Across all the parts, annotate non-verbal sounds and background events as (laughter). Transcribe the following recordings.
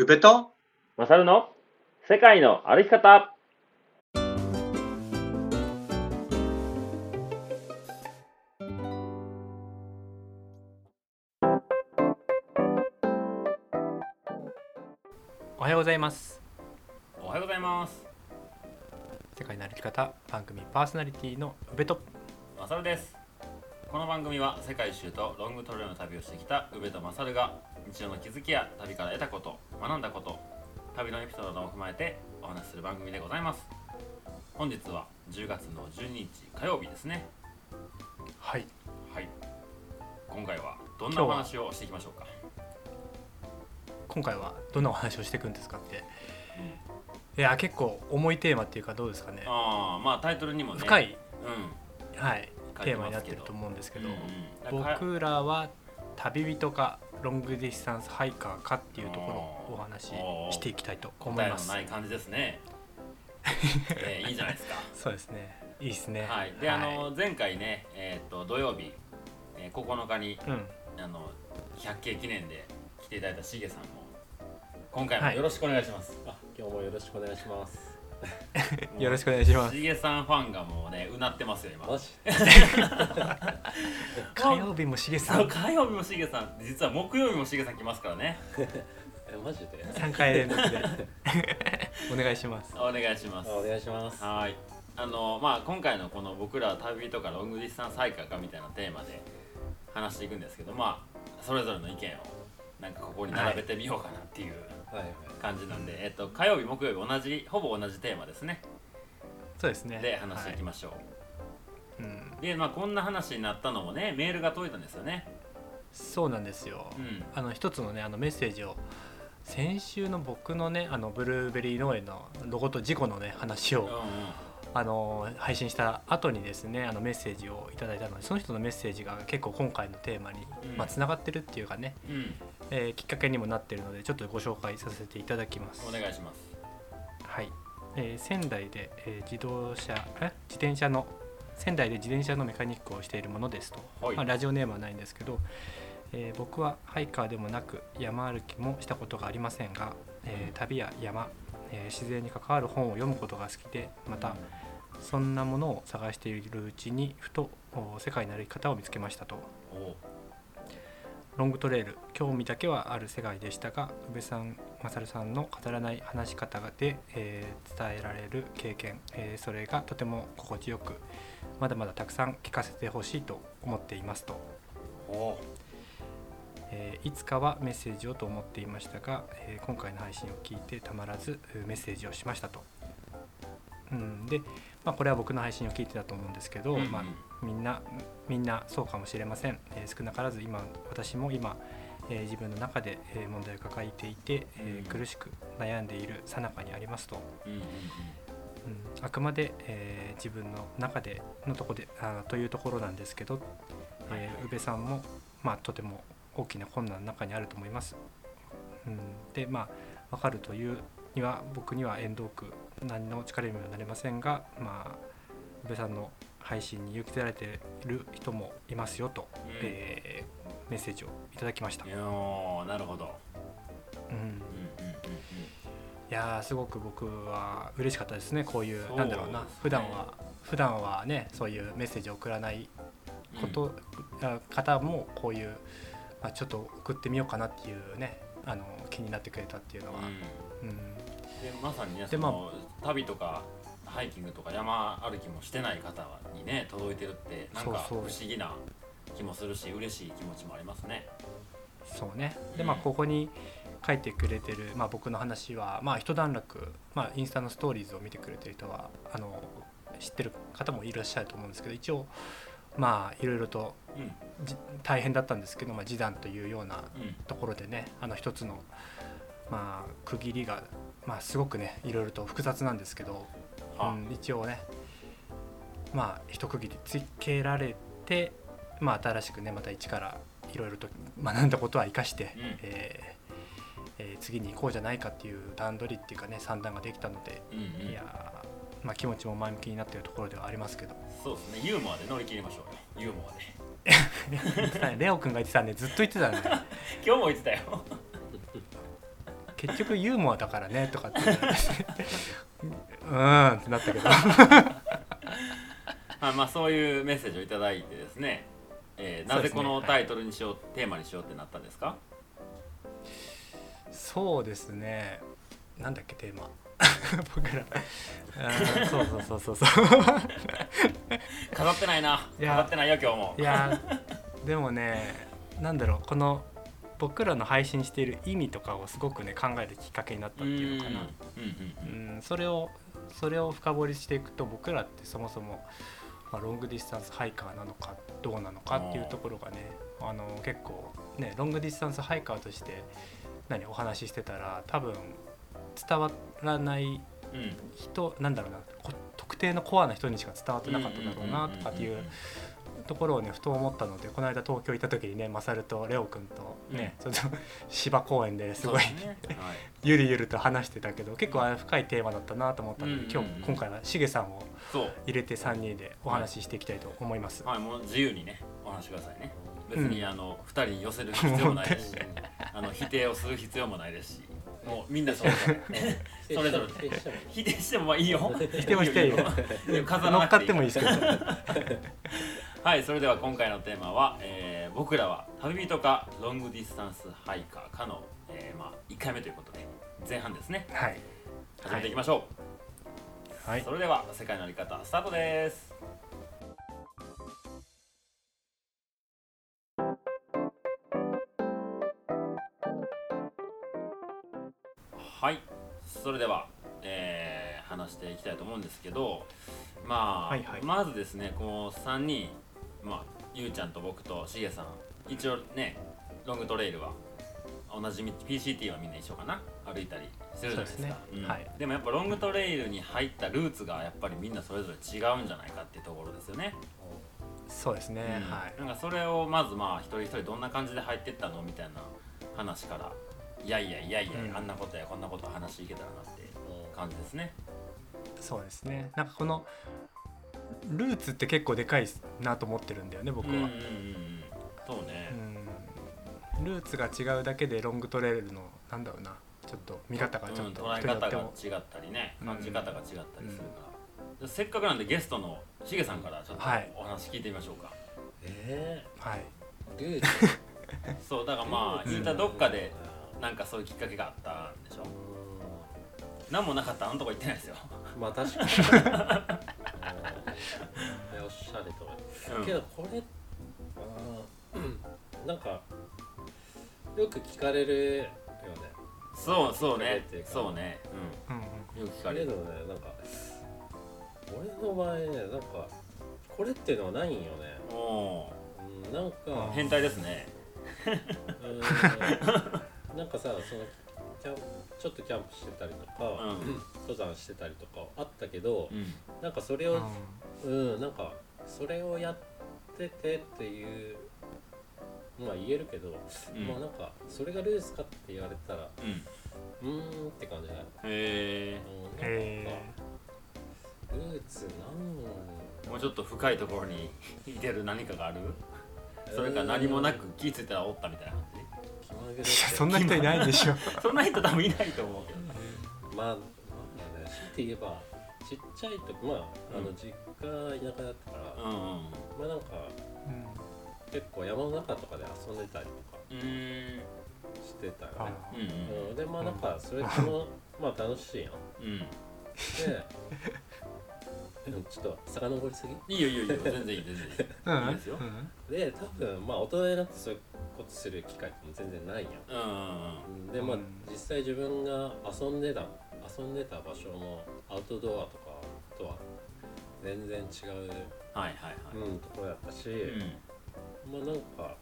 宇部とマサルの世界の歩き方。おはようございます。おはようございます。世界の歩き方番組パーソナリティの宇部とマサルです。この番組は世界一周とロングトレイルの旅をしてきた宇部とマサルが日常の気づきや旅から得たこと学んだこと旅のエピソードなどを踏まえてお話しする番組でございます。本日は10月の12日火曜日ですね。はい。はい。今回はどんなお話をしていきましょうか？今回はどんなお話をしていくんですかって、いや結構重いテーマっていうかどうですかね。ああまあタイトルにもね深い、うん。はい、テーマになってると思うんですけど、うんうん。僕らは旅人かロングディスタンスハイカーかっていうところをお話ししていきたいと思答えのいますない感じですね、(laughs) えーいいじゃないですか。そうですね。いいですね。はい、で、あの前回ね、えー、と土曜日、えー9日にうん。あの100回記念で来ていただいたしげさんも今回もよろしくお願いします。あ今日もよろしくお願いします。(laughs) よろしくお願いします。しげさんファンがもうねうなってますよ今。(laughs) (laughs) 火曜日もしげさん。火曜日もしげさん。実は木曜日もしげさん来ますからね。えマジで？3回連続で。お願いします。お願いします。あお願いします。はい。あのまあ今回のこの僕らは旅人かロングディスタンスハイカーかみたいなテーマで話していくんですけどまあそれぞれの意見をなんかここに並べてみようかなっていう。はいはい。感じなんで、えっと火曜日木曜日同じほぼ同じテーマですね。そうですね。で話していきましょう、はい。うん、でまあこんな話になったのもねメールが届いたんですよね。そうなんですよ、うん。あの一つのねあのメッセージを先週の僕のねあのブルーベリー農園のロゴと事故のね話を、うんうん。あの配信した後にですねあのメッセージをいただいたのでその人のメッセージが結構今回のテーマにうん。まあつながってるっていうかね、うんえーきっかけにもなってるのでちょっとご紹介させていただきます。お願いします。はい、えー仙台で、えー自動車え？自転車の仙台で自転車のメカニックをしているものですと、はい。まあ、ラジオネームはないんですけど、えー僕はハイカーでもなく山歩きもしたことがありませんが、えー旅や山、えー自然に関わる本を読むことが好きでまたそんなものを探しているうちにふとお世界の歩き方を見つけましたとロングトレイル興味だけはある世界でしたが宇部さん勝さんの語らない話し方で、えー伝えられる経験、えーそれがとても心地よくまだまだたくさん聞かせてほしいと思っていますと、えーいつかはメッセージをと思っていましたが、えー今回の配信を聞いてたまらずえーメッセージをしましたと。うん、で、まあ、これは僕の配信を聞いてたと思うんですけど、うんうん。まあ、みんなみんなそうかもしれません、えー少なからず今私も今、えー自分の中で、えー問題を抱えていて、えーうん。苦しく悩んでいる最中にありますと、うんうんうん、あくまで、えー自分の中でのとこであというところなんですけど、えー宇部さんも、まあ、とても大きな困難の中にあると思います。うん、でまあ分かるというには僕には遠藤区何の力にもなれませんが、まあ、宇部さんの配信に勇気づられている人もいますよと、うん。えーメッセージをいただきました。いやーなるほど。うん。うんうんうんいやーすごく僕は嬉しかったですねこういうなんだろうな普段は普段はねそういうメッセージを送らないうんこと、あ方もこういう、まあ、ちょっと送ってみようかなっていうねあの気になってくれたっていうのは、うん。うん。でまさにねでその旅とかハイキングとか山歩きもしてない方にね届いてるってなんか不思議な気もするし嬉しい気持ちもありますね。そうね。でうん。まあここに書いてくれてる、まあ、僕の話は、まあ、一段落、まあ、インスタのストーリーズを見てくれてる人はあの知ってる方もいらっしゃると思うんですけど一応まあいろいろとうん。じ大変だったんですけど、まあ、示談というようなうん。ところでねあの一つの、まあ、区切りが、まあ、すごくねいろいろと複雑なんですけど、はうん、一応ねまあ一区切りつけられて、まあ、新しくねまた一からいろいろと学んだことは生かして、うん。えーえー次に行こうじゃないかっていう段取りっていうかね算段ができたので、うんうん。いやーまあ、気持ちも前向きになっているところではありますけど。そうですね。ユーモアで乗り切りましょうよユーモアで。(laughs) レオ君が言ってたね。ずっと言ってたね。(laughs) 今日も言ってたよ結局ユーモアだからねとかって。言われてうーんってなったけど。(laughs) あまあそういうメッセージをいただいてですね、えーなぜこのタイトルにしよう、テーマにしようってなったんですか？そうですね。なんだっけテーマ。(laughs) 僕ら。あ (laughs) ーそうそうそうそうそう。飾ってないな。飾ってないよ今日も。いや。でもねなんだろうこの僕らの配信している意味とかをすごくね考えるきっかけになったっていうのかな。うん。それをそれを深掘りしていくと僕らってそもそも、まあ、ロングディスタンスハイカーなのかどうなのかっていうところがねあの結構ねロングディスタンスハイカーとして何お話ししてたら多分伝わらないうん。人なんだろうなこ特定のコアな人にしか伝わってなかっただろうなとかっていうところをねふと思ったのでこの間東京行った時にねマサルとレオ君とね、ちょっと (laughs) 芝公園ですごいね。はい。(laughs) ゆるゆると話してたけど結構あれ深いテーマだったなと思ったので、うん今日今回はしげさんを入れて3人でお話ししていきたいと思います。はい。もう自由にねお話しくださいね。別うん。にあの2人に寄せる必要もないしあの否定をする必要もないですしもうみんなそれぞれそれぞれ否定しても。否定してもまあいいよ。否定もしていいよ。乗なくていいっかってもいいですけどはいそれでは今回のテーマは、えー僕らは旅人かロングディスタンスハイカーかの、えーまあ、1回目ということで前半ですね。はい、始めていきましょう、はい。それでは世界のあり方スタートです。はいそれでは、えー話していきたいと思うんですけどまあ、はいはい。まずですねこの3人まあゆうちゃんと僕としげさん一応ねロングトレイルは同じ道 PCT はみんな一緒かな？歩いたりするじゃないですか。はい。でもやっぱロングトレイルに入ったルーツがやっぱりみんなそれぞれ違うんじゃないかっていうところですよね、そうですね、うん。はい。なんかそれをまずまあ一人一人どんな感じで入ってったのみたいな話からいやいやいやいや、うん。あんなことやこんなこと話していけたらなって感じですね。そうですね。なんかこのルーツって結構でかいなと思ってるんだよね僕は、うんうんうんうん。そうね、うん。ルーツが違うだけでロングトレイルのなんだろうな。ちょっと見方がちょっとうん捉え方がっても。違ったりね。うん。感じ方が違ったりするから、でせっかくなんでゲストのしげさんからちょっとはい。お話聞いてみましょうか、えはい。ー、ルーツそうだからまあうん言ったらどっかでなんかそういうきっかけがあったんでしょ。何もなかったらあのとこ行ってないですよ、うんまあ確かに (laughs) うんいやおっしゃる通うん。りけどこれあーなんかよく聞かれるよね。そうそうね。っていうか。そうね。うん。うん。うんよく聞かれる。けどねなんか俺の場合ねなんかこれっていうのはないんよね。おおうんなんか変態ですね。うん。なんかさそのキャンちょっとキャンプしてたりとか、うん。(clears throat) 登山してたりとかあったけど、うん。なんかそれをうんなんかそれをやっててっていうまあ言えるけど、うん。まあなんかそれがルースかって言われたらうん。うーんって感じだよ、へうん、へなんかルーツなんえもうちょっと深いところにいてる何かがある？それか何もなく気付いたらおったみたいな感気まぐれ。っていやそんな人いないでしょ。じ (laughs) そんな人多分いないと思うけど。まあなんだね強いて言えばちっちゃい時まああのうん。実家田舎だったから、うんうん。まあなんか結構山の中とかで遊んでたりとかうーんしてたよあね、うん。うん、でまあなんかそれっても (laughs) まあ楽しいやん。うん。うんでうんちょっと遡りすぎ？いいよいいよいいよ。全然いい全然いい。うん。いいですよ。うん。で多分まあ大人になってそういうことする機会っても全然ないやん。うんうんうん。でまあうん。実際自分が遊んでた遊んでた場所もアウトドアとかとは全然違う、はいはいはい。うん、ところやったし、うん。まあなんか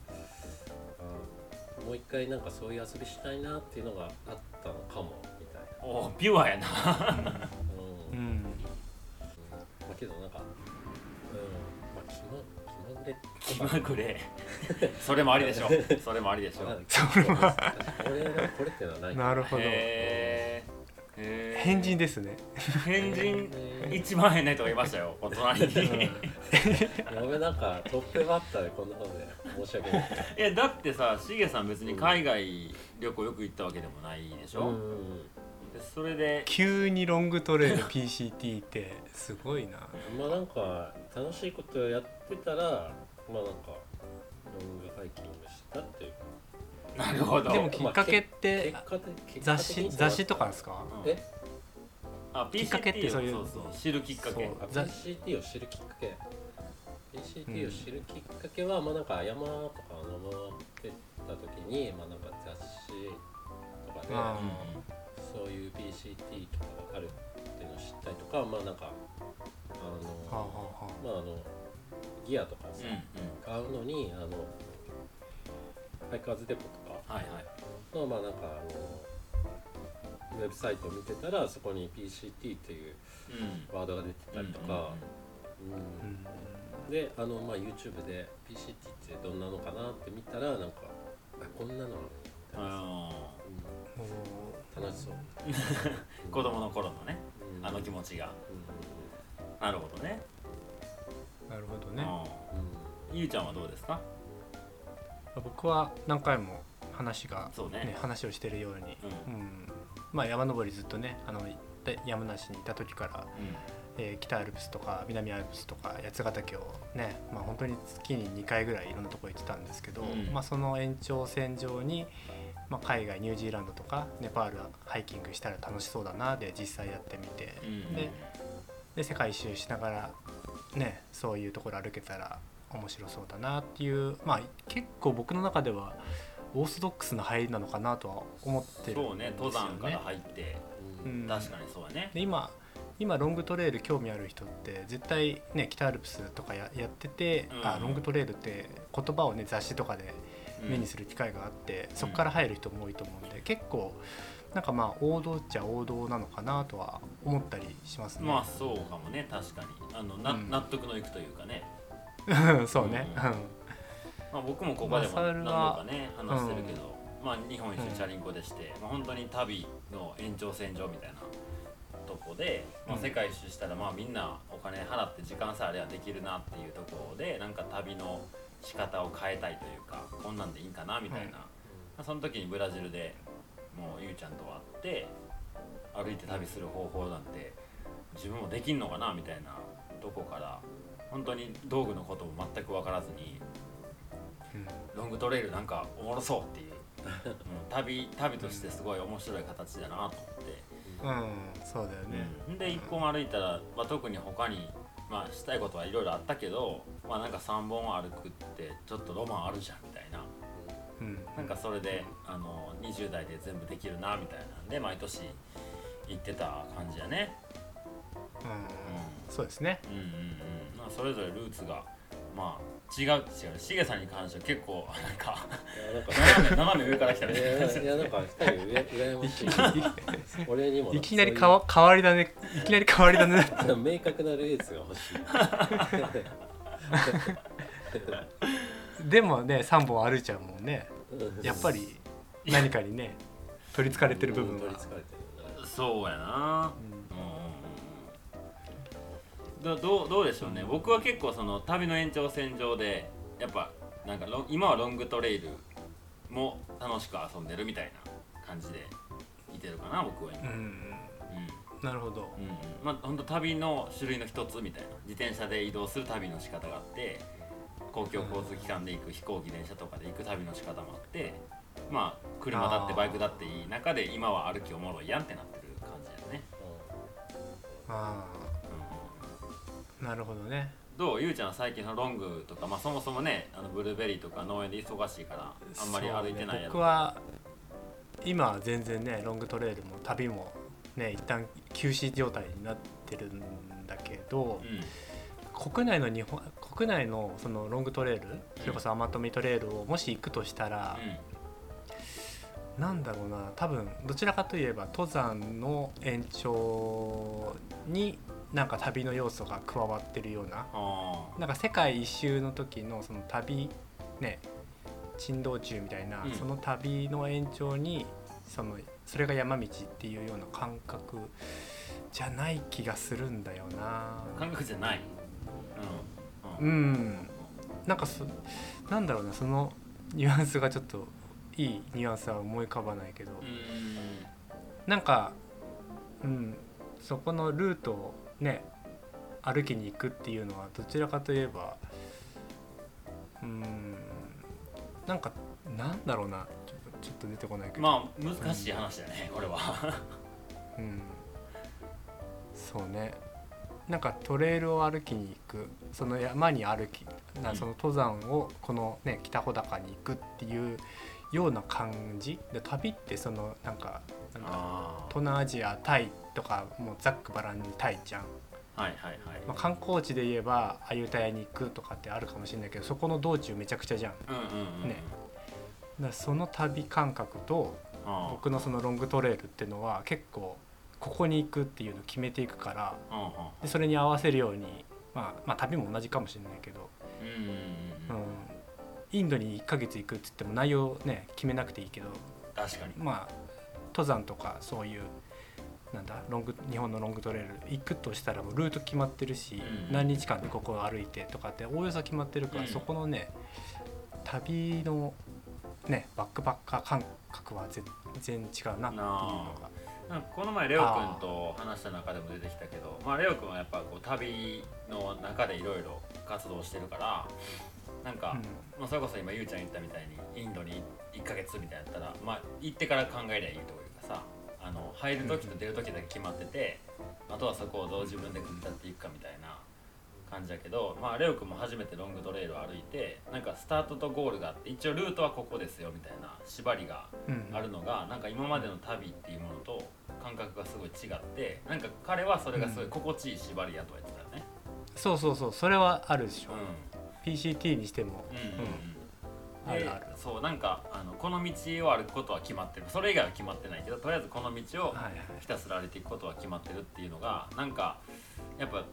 あもう一回なんかそういう遊びしたいなっていうのがあったのかもみたいな、おピュアやな。うん。うん。まあけどなんか、うん、まあ気ま気まぐれ。気まぐれ。それもありでしょ。それもありでしょ。(laughs) まあそれは。俺がこれってのはない。なるほど。へえへー変人ですね。変人え一番変な人がいましたよ (laughs) お隣に。(laughs) ー俺なんかトップバッターでこんなことで申し訳ない。(laughs) いやだってさしげさん別に海外旅行よく行ったわけでもないでしょ、うん。でそれで急にロングトレイル PCT ってすごいな。まあなんか楽しいことをやってたらまあなんかロングハイキングしたっていうかなるほど。でもきっかけって雑誌雑誌とかですか？うんえ？あきっかけってそういう PCT をそうそう知るきっかけ。PCT を知るきっかけ。PCT を知るきっかけは、まあなんか山とか登ってた時にまあなんか雑誌とかで、あそういう PCT とかがあるっていうのを知ったりとかまあなんかあのはあはあはまああのギアとかをさ、うんうん。買うのにあのハイカーズデポとか。はいはい。のまあなんかあのウェブサイトを見てたらそこに PCT っていううん。ワードが出てたりとか、あうんうんであの、まあ、YouTube で PCT ってどんなのかなって見たらなんかあこんなのあるみたいな。うん。楽しそう、ー子供の頃のねうん。あの気持ちが。うん。なるほどね。うなるほどね。うん。ゆうちゃんはどうですか？僕は何回も話がね。ね話をしてるように。うん。うん。まあ山登りずっとねあので山梨にいた時からえー北アルプスとか南アルプスとか八ヶ岳をね、まあ、本当に月に2回ぐらいいろんなところ行ってたんですけど、うん。まあ、その延長線上に、まあ、海外ニュージーランドとかネパールハイキングしたら楽しそうだなで実際やってみて。うん。で世界一周しながら、ね、そういうところ歩けたら面白そうだなっていう、まあ、結構僕の中ではオーソドックスな入りなのかなとは思ってるんですよそうね登山から入って。うん。うん確かにそうやね。で今今ロングトレイル興味ある人って絶対ね北アルプスとかややってて、うん。あロングトレイルって言葉をね雑誌とかで目にする機会があって、そこから入る人も多いと思うんで結構なんかまあ王道っちゃ王道なのかなとは思ったりしますね。まあそうかもね確かに。あのな、うん。納得のいくというかね、そうね、うん。まあ、僕もここでも何は度かね話してるけど、まあ日本一周チャリンコでして、まあ、本当に旅の延長線上みたいなとこで、まあ、うん。世界一周したらまあみんなお金払って時間さえあればできるなっていうところでなんか旅の仕方を変えたいというかこんなんでいいんかなみたいな、うんまあその時にブラジルでもうゆうちゃんと会って歩いて旅する方法なんて自分もできんのかなみたいなとこから本当に道具のことも全く分からずにうん。ロングトレイルなんかおもろそうっていう、うん旅旅としてすごい面白い形だなと思って、うん、そうだよね。うん。で1本歩いたら、まあ、特に他に、まあ、したいことはいろいろあったけど、まあ、なんか3本歩くってちょっとロマンあるじゃんみたいな。うん、なんかそれであの20代で全部できるなみたいなんで毎年行ってた感じやね。うん、そうですね。うんうんうんまあ、それぞれルーツがまあ違うって違うしげさんに関しては結構なんかいやなんか斜め斜め上から来たみたいないやいやなんか二人うら羨ましい (laughs) 俺にもいきなりかわ変わりだね。いきなり変わりだね。明確なルーツが欲しいでもね、3本歩いちゃうもんね。やっぱり何かにね、取りつかれてる部分が取り。つかれてるねそうやなうんどどうどうでしょうね。僕は結構その旅の延長線上でやっぱなんか今はロングトレイルも楽しく遊んでるみたいな感じでいてるかな僕は今、うん、うんなるほど。うんうん、まあ本当旅の種類の一つみたいな。自転車で移動する旅の仕方があって公共交通機関で行く飛行機電車とかで行く旅の仕方もあってまあ車だってバイクだっていい中で今は歩きおもろいやんってなってる感じだよね、ああ、なるほどね。どう？ゆうちゃんは最近のロングとか、まあ、そもそもねあのブルーベリーとか農園で忙しいからあんまり歩いてないやそうね。ろ僕は今は全然ねロングトレイルも旅もね一旦休止状態になってるんだけどうん。国内の日本国内のそのロングトレイルそれこそアマトミトレイルをもし行くとしたら、なんだろうな。多分どちらかといえば登山の延長になんか旅の要素が加わってるようなあなんか世界一周の時のその旅ね珍道中みたいな、うん。その旅の延長にそのそれが山道っていうような感覚じゃない気がするんだよな。感覚じゃない。ううん。ん。なんかそなんだろうなそのニュアンスがちょっといいニュアンスは思い浮かばないけど、うん。なんかうん。そこのルートをね歩きに行くっていうのはどちらかといえばうんなんかなんだろうなちょっとちょっと出てこないけど、まあ難しい話だねこれは。(laughs) うん、そうね。なんかトレイルを歩きに行くその山に歩きなうん。その登山をこのね北穂高に行くっていうような感じ。で旅ってそのなんかなんだあ東南アジアタイとかもうざっくばらんにタイじゃん、あはいはいはい。まあ、観光地で言えばアユタヤに行くとかってあるかもしれないけどそこの道中めちゃくちゃじゃん。うんうんうんね。らその旅感覚とあ僕のそのロングトレイルっていうのは結構ここに行くっていうのを決めていくからでそれに合わせるように、まあ、まあ旅も同じかもしれないけど、うんうんうんうん、インドに1ヶ月行くって言っても内容ね決めなくていいけど確かに。まあ登山とかそういうなんだロング日本のロングトレイル行くとしたらもうルート決まってるし、うん。何日間でここを歩いてとかっておおよそ決まってるから、うん。そこのね旅のねバックパッカー感覚は全然違うなっていうのが。この前レオ君と話した中でも出てきたけどまあ、レオ君はやっぱこう旅の中でいろいろ活動してるからなんか、まあ、それこそ今ゆうちゃん言ったみたいにインドに1ヶ月みたいなやったら、まあ、行ってから考えりゃいいとあの入る時と出る時だけ決まってて、あとはそこをどう自分で組み立てていくかみたいな感じだけど、まあ、レオ君も初めてロングトレイルを歩いてなんかスタートとゴールがあって一応ルートはここですよみたいな縛りがうん。うんあるのがなんか今までの旅っていうものと感覚がすごい違ってなんか彼はそれがすごい心地いい縛りやとは言ってたよね。そうそうそうそれはあるでしょ、うん。PCT にしても、うんうんうん。であるある。そうなんかあのこの道を歩くことは決まってる。それ以外は決まってないけどとりあえずこの道をひたすら歩いていくことは決まってるっていうのがなんかやっぱ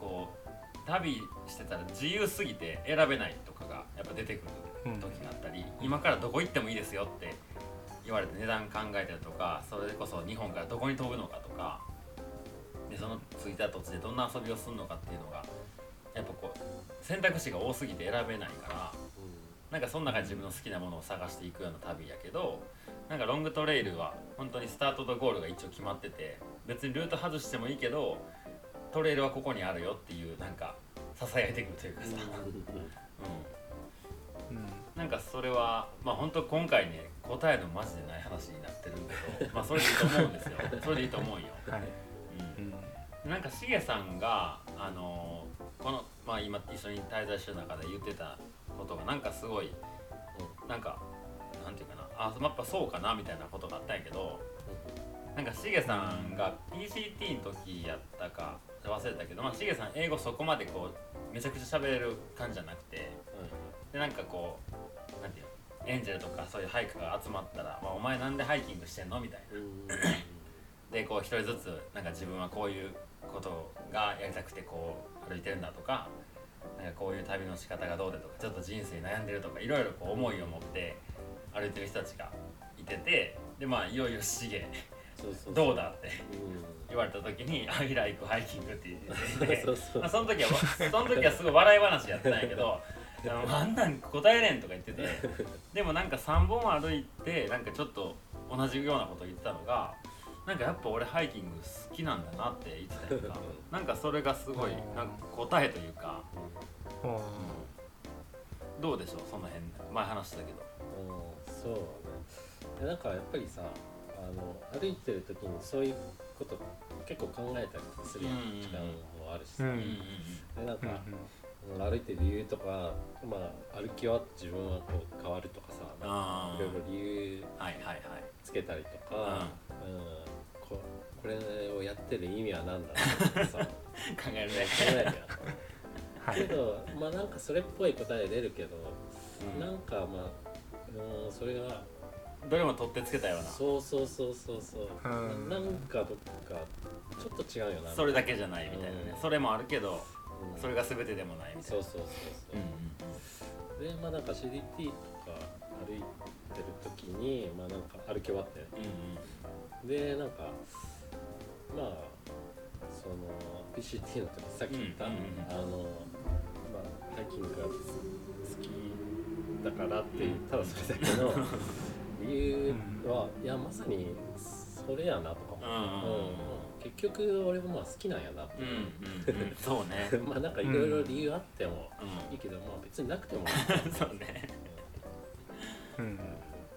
こう旅してたら自由すぎて選べないとかがやっぱ出てくる時があったり、今からどこ行ってもいいですよって言われて値段考えたりとかそれこそ日本からどこに飛ぶのかとかでその着いた土地でどんな遊びをするのかっていうのがやっぱこう選択肢が多すぎて選べないからなんかその中で自分の好きなものを探していくような旅やけどなんかロングトレイルは本当にスタートとゴールが一応決まってて別にルート外してもいいけどトレイルはここにあるよっていうなんかささやいてくるというかさ、うん、うん。なんかそれはまあ本当今回ね答えのマジでない話になってるけど (laughs) まあそれでいいと思うんですよ。それでいいと思うよ、(laughs) はい、うん。うん。なんかしげさんがあのこの、まあ、今一緒に滞在してる中で言ってたことがなんかすごい、なんかなんていうかなあやっぱそうかなみたいなことがあったんやけどなんかしげさんが PCT の時やったか忘れたけど、まあ、しげさん英語そこまでこうめちゃくちゃ喋れる感じじゃなくてでなんかこうなんていうのエンジェルとかそういうハイカーが集まったら「まあ、お前なんでハイキングしてんの?」みたいな。でこう一人ずつなんか自分はこういうことがやりたくてこう歩いてるんだとかなんかこういう旅の仕方がどうでとかちょっと人生悩んでるとかいろいろこう思いを持って歩いてる人たちがいててでまあいよいよしげそうそうどうだってう言われた時に「アイライクハイキング」って言ってて (laughs) まあ、その時はその時はすごい笑い話やってたんやけど「(laughs) あのあんなん答えれん」とか言っててでもなんか3本歩いてなんかちょっと同じようなこと言ってたのがなんかやっぱ俺ハイキング好きなんだなって言ってたやんか。(laughs) なんかそれがすごいなんか答えというか、うん。どうでしょうその辺。前話したけど。うん。そうね。でなんかやっぱりさあの歩いてる時にそういうこと結構考えたりする時間もあるしさ、うんでなんか、うん歩いてる理由とか、まあ、歩き終わって自分はこう変わるとかさいろいろ理由はいはいはい。つけたりとか、うんここれをやってる意味は何だろうさ考考えるねえるやんはい。けどまあなんかそれっぽい答え出るけど、うんなんかまあ、うん、それがどれも取ってつけたような。そうそうそうそうそう、うんななんかどっかちょっと違うよなそれだけじゃないみたいなね。うん。それもあるけどうん。それが全てでもないみたいな。そうそうそうそう。う、んでまあなんか CDT とか歩いてる時にまあなんか歩き終わってうんでなんかまあその PCT の時さっき言った、うんうんあのまあハイキングが好きだからっていうただそれだけの理由は、いやまさにそれやなとか、うんうんうん。うん。結局俺もまあ好きなんやなって。うんうんうん。うんそうね。(laughs) まあなんかいろいろ理由あってもういいけど、まあ別になくても。ん (laughs) そうねうん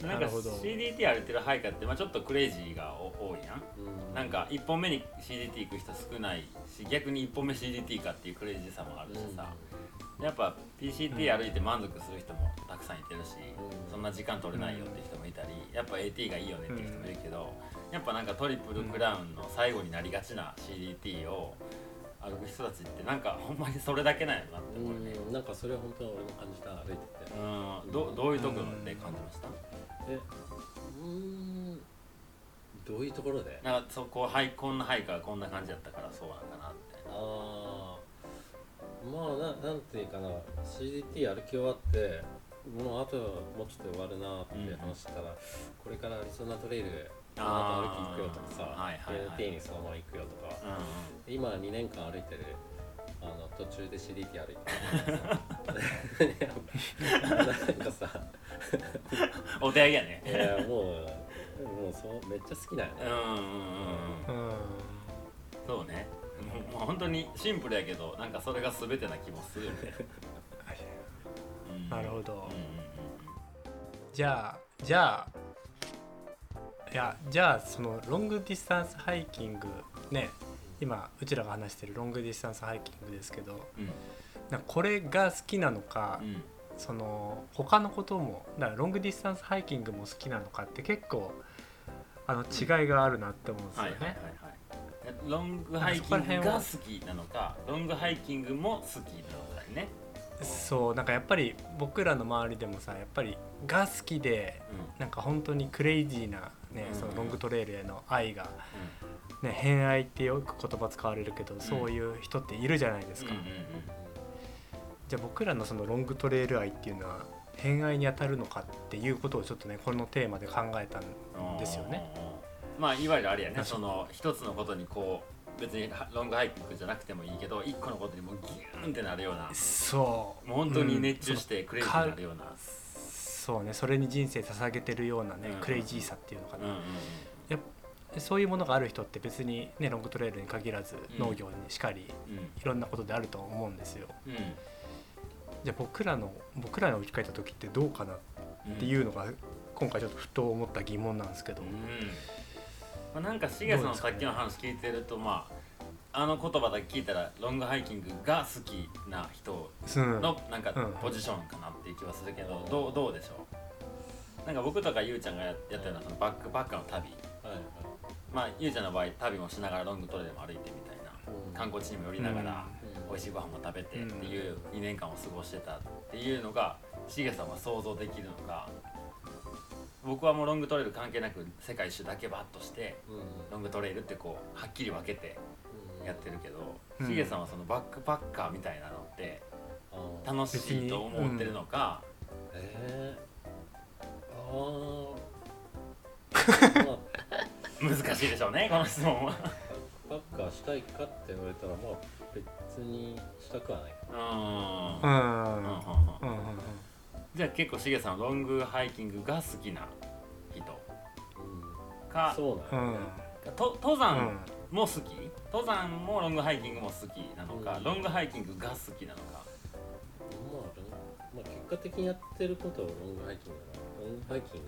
なんか CDT 歩いてるハイカーってまあちょっとクレイジーがお多いやん。うんなんか1本目に CDT 行く人少ないし逆に1本目 CDT かっていうクレイジーさもあるしさ、やっぱ PCT 歩いて満足する人もたくさんいてるし、うんそんな時間取れないよって人もいたりやっぱ AT がいいよねっていう人もいるけど、やっぱなんかトリプルクラウンの最後になりがちな CDT を歩く人たちってなんかほんまにそれだけなんやなって思うね。うんなんかそれは本当に俺も感じた歩いてて。うんどどういうところで感じました？えうーんどういうところで？なんかそこはいこんなハイカこんな感じだったからそうなんかなって。ああまあななんていうかな CDT 歩き終わってもうあともうちょっと終わるなって話したら、これからアリゾナトレイルこの後歩き行くよとかさ、はいはい。はい PNT にそのまま行くよとか、う今2年間歩いてるあの途中で CDT 歩いてる。(laughs) なんかさ。んお手上げやね。いやもうもうそうめっちゃ好きだよね。うんうんうんうん。うんそうね。もう本当にシンプルやけどなんかそれが全てな気もするよね、(laughs) うん。なるほど。うんうん。じゃあじゃあいやじゃあそのロングディスタンスハイキングね今うちらが話してるロングディスタンスハイキングですけどうん。なこれが好きなのか、うん。その他のこともだからロングディスタンスハイキングも好きなのかって結構あの違いがあるなって思うんですよね。はいロングハイキングが好きなのかロングハイキングも好きなのかねそうなんかやっぱり僕らの周りでもさやっぱりが好きでなんか本当にクレイジーな、ねうん。そのロングトレイルへの愛が、ね、偏愛ってよく言葉使われるけど、そういう人っているじゃないですか。うんうんうんじゃあ僕らのそのロングトレイル愛っていうのは偏愛に当たるのかっていうことをちょっとねこのテーマで考えたんうんですよね。まあいわゆるあれやねその一つのことにこう別にロングハイキングじゃなくてもいいけど一個のことにもうギューンってなるような。そう。もう本当に熱中してクレイジーになるような、そうね。それに人生捧げてるようなね、うんクレイジーさっていうのかな、うんうんそういうものがある人って別にねロングトレイルに限らずうん。農業にしかり、いろんなことであると思うんですよ。うん。うんじゃあ僕らの僕らに置き換えた時ってどうかなっうんていうのが今回ちょっとふと思った疑問なんですけど、うんまあ、なんかしげさんのさっきの話聞いてるとまああの言葉だけ聞いたらロングハイキングが好きな人うん。のなんかうん。ポジションかなっていう気はするけど、どうどうでしょう？なんか僕とかゆうちゃんがややったようなそのバックパッカーの旅。はいはい。まあゆうちゃんの場合旅もしながらロングトレイルも歩いてみたいな観光地にも寄りながら、美味しいご飯も食べてっていう2年間を過ごしてたっていうのがしげさんは想像できるのか僕はもうロングトレイル関係なく世界一周だけバッとしてうんうん。ロングトレイルってこうはっきり分けてやってるけどうん。しげ、さんはそのバックパッカーみたいなのって楽しいと思ってるのか、えー、あーまあ (laughs) 難しいでしょうねこの質問は。バッカーしたいかって言われたらまあ別にしたくはない。うーん。ううん。ん。うん。うん。うんじゃあ結構しげさんはロングハイキングが好きな人。うんかうそうなんんやねと登う山んも好き？登山もロングハイキングも好きなのか、うん。ロングハイキングが好きなのか？まあロンまあ、結果的にやってることはロングハイキングだなロングハイキン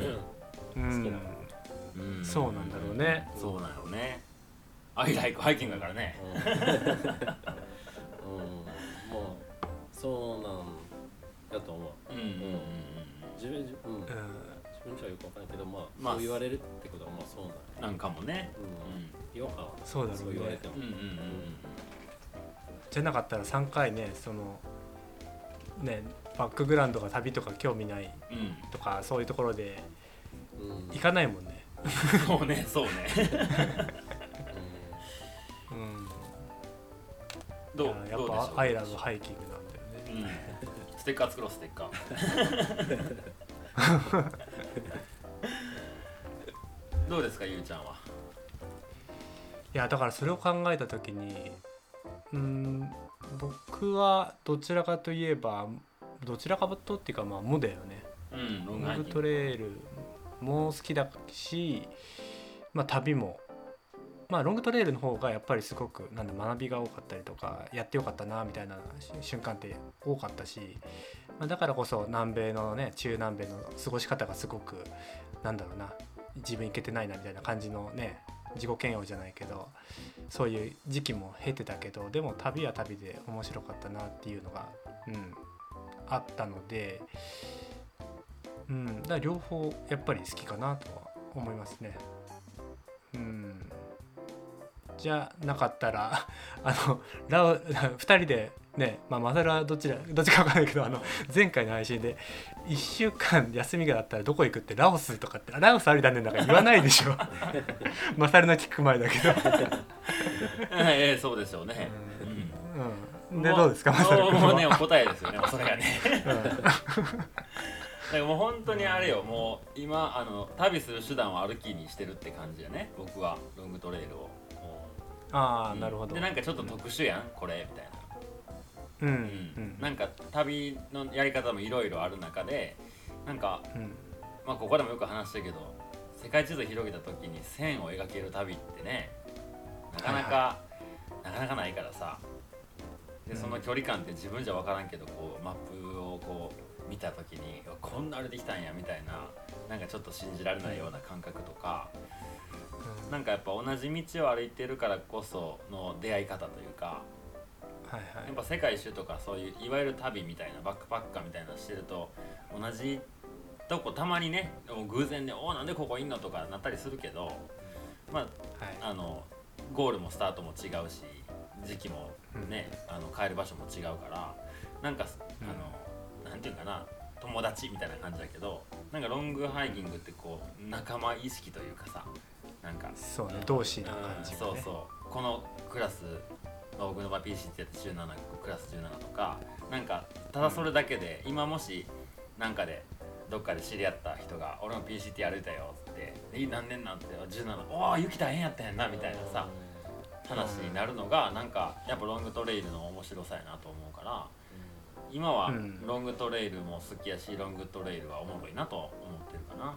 グが、うん。好きなうん。そうなんだろうね。そうなのね。アイライクハイキングだからね。うん、うん、まあそうなんだと思う。うんうんうん自分自,、うん、うん。自分じゃよくわかんないけどまあ、まあ。そう言われるってことはまあそうなんうんなんかもね。うん、違和感はそうだろうね。そう言われても。うんうんうん。うんじゃなかったら3回ねそのねバックグラウンドが旅とか興味ないうん。うんとかそういうところでうん。行かないもんね。そうねそうね。うん、どういややっどうでしょう？ぱアイラブハイキングステッカー作ろうステッカー。(laughs) どうですかゆうちゃんは？いやだからそれを考えた時にうん僕はどちらかといえばどちらかとっていうかまあ無だよね。うんロングトレイルも好きだし、まあ、旅もまあロングトレイルの方がやっぱりすごくなんだ学びが多かったりとかやってよかったなみたいな瞬間って多かったし、まあ、だからこそ南米のね中南米の過ごし方がすごくなんだろうな自分いけてないなみたいな感じのね自己嫌悪じゃないけどそういう時期も経てたけどでも旅は旅で面白かったなっていうのが、うん、あったので。うん、だから両方やっぱり好きかなとは思いますね。うん、じゃなかったら (laughs) あのラオ (laughs) 2人でねまあマサルはどちらどっちか分かんないけどあの前回の配信で1週間休みがあったらどこ行くってラオスとかってラオスありだねなんか言わないでしょ。(laughs) マサルの聞く前だけど。ええそうでしょうねうん。うん、でどうですかマサル君もうねは。答えですよねそれがね。だからもう本当にあれよもう今あの旅する手段を歩きにしてるって感じやね僕は。ロングトレイルをああなるほど。でなんかちょっと特殊やんこれみたいな。うんううん。んなんか旅のやり方もいろいろある中でなんか、うん。まあ、ここでもよく話したけど世界地図広げた時に線を描ける旅ってねなかなか、はいなかなかないからさ。でうん。その距離感って自分じゃ分からんけどこうマップをこう見た時にこんな歩いてきたんやみたいななんかちょっと信じられないような感覚とか、なんかやっぱ同じ道を歩いてるからこその出会い方というかはいはい。やっぱ世界一周とかそういういわゆる旅みたいなバックパッカーみたいなのしてると同じとこたまにねもう偶然で「おおなんでここいんの?」とかなったりするけどまはい。ああのゴールもスタートも違うし時期もね、あの帰る場所も違うからなんかあの、なんていうかな友達みたいな感じだけどなんかロングハイキングってこう仲間意識というかさなんか。そうね同志な感じがね。そうそう。このクラスまあ僕の場合 PC ってやって17クラス17とかなんかただそれだけで、今もしなんかでどっかで知り合った人が「俺も PCT 歩いたよ」って「え何年なん?」って「17おお雪大変やったんやんな」みたいなさ話になるのがなんかやっぱロングトレイルの面白さやなと思うから今はうん。ロングトレイルも好きやしロングトレイルはおもろいなと思ってるかな。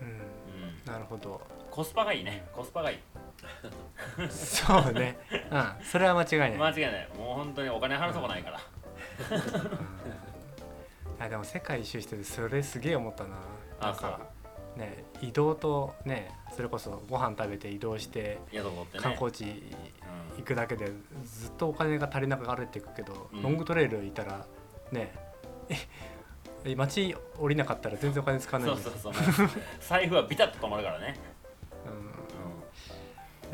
うん。うん。なるほどコスパがいいね。コスパがいい。そうね。うん。それは間違いない、間違いない。もう本当にお金払うとこないから。うん。あでも世界一周しててそれすげえ思ったな。あなんかね移動とねそれこそご飯食べて移動して宿取ってね。観光地行くだけでずっとお金が足りなくなっていくけど、うん。ロングトレイルいたらねえ街降りなかったら全然お金使わないそうそうそう。もう財布はビタッと止まるからね、うん、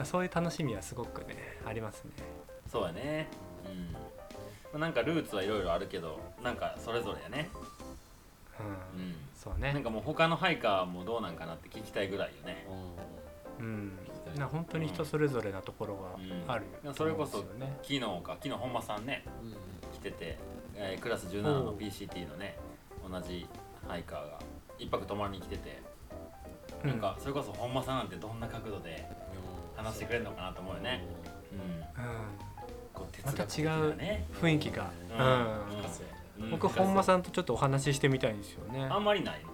そういう楽しみはすごくねありますね。うん、そうやね。うん。なんかルーツはいろいろあるけどなんかそれぞれやね。うん、うん。そうね。なんかもう他のハイカーもどうなんかなって聞きたいぐらいよね。うん。な本当に人それぞれなところがある。うん。それこそ昨日か昨日本間さんね来てて、えークラス17の PCT のね同じハイカーが一泊泊まりに来てて、うん。なんかそれこそ本間さんなんてどんな角度で話してくれるのかなと思うよね、うん、うん。また違うね雰囲気が、ううん。僕本間さんとちょっとお話ししてみたいんですよね。あんまりないの？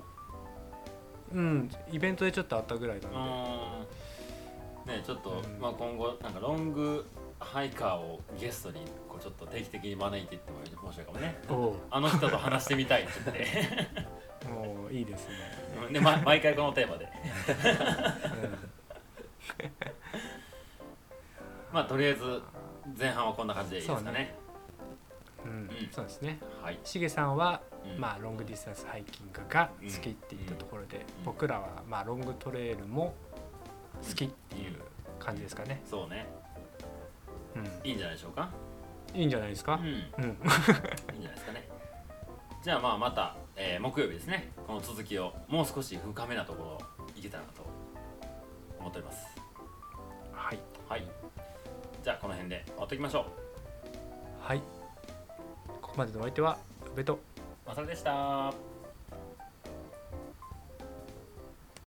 うん。イベントでちょっとあったぐらいなんで、うんねちょっと、うん。まあ、今後なんかロングハイカーをゲストにこうちょっと定期的に招いていっても面白いかもね。あの人と話してみたいって言って。(laughs) もういいですね、う (laughs) んで、ま、毎回このテーマでまあとりあえず前半はこんな感じでいいですかね。うんうんうん。そうですね。はい、しげさんは、うん。まあ、ロングディスタンスハイキングが好きって言ったところで、僕らは、まあ、ロングトレイルも好きっていう感じですかね、そうね。うん。いいんじゃないでしょうか。いいんじゃないですか？うん、(laughs) いいんじゃうんないですかね。じゃあまあまた、えー木曜日ですね。この続きをもう少し深めなところいけたらなと思っております。はい。はいじゃあこの辺で終わっておきましょはい。ここまでのお相手は宇部とうまさるでした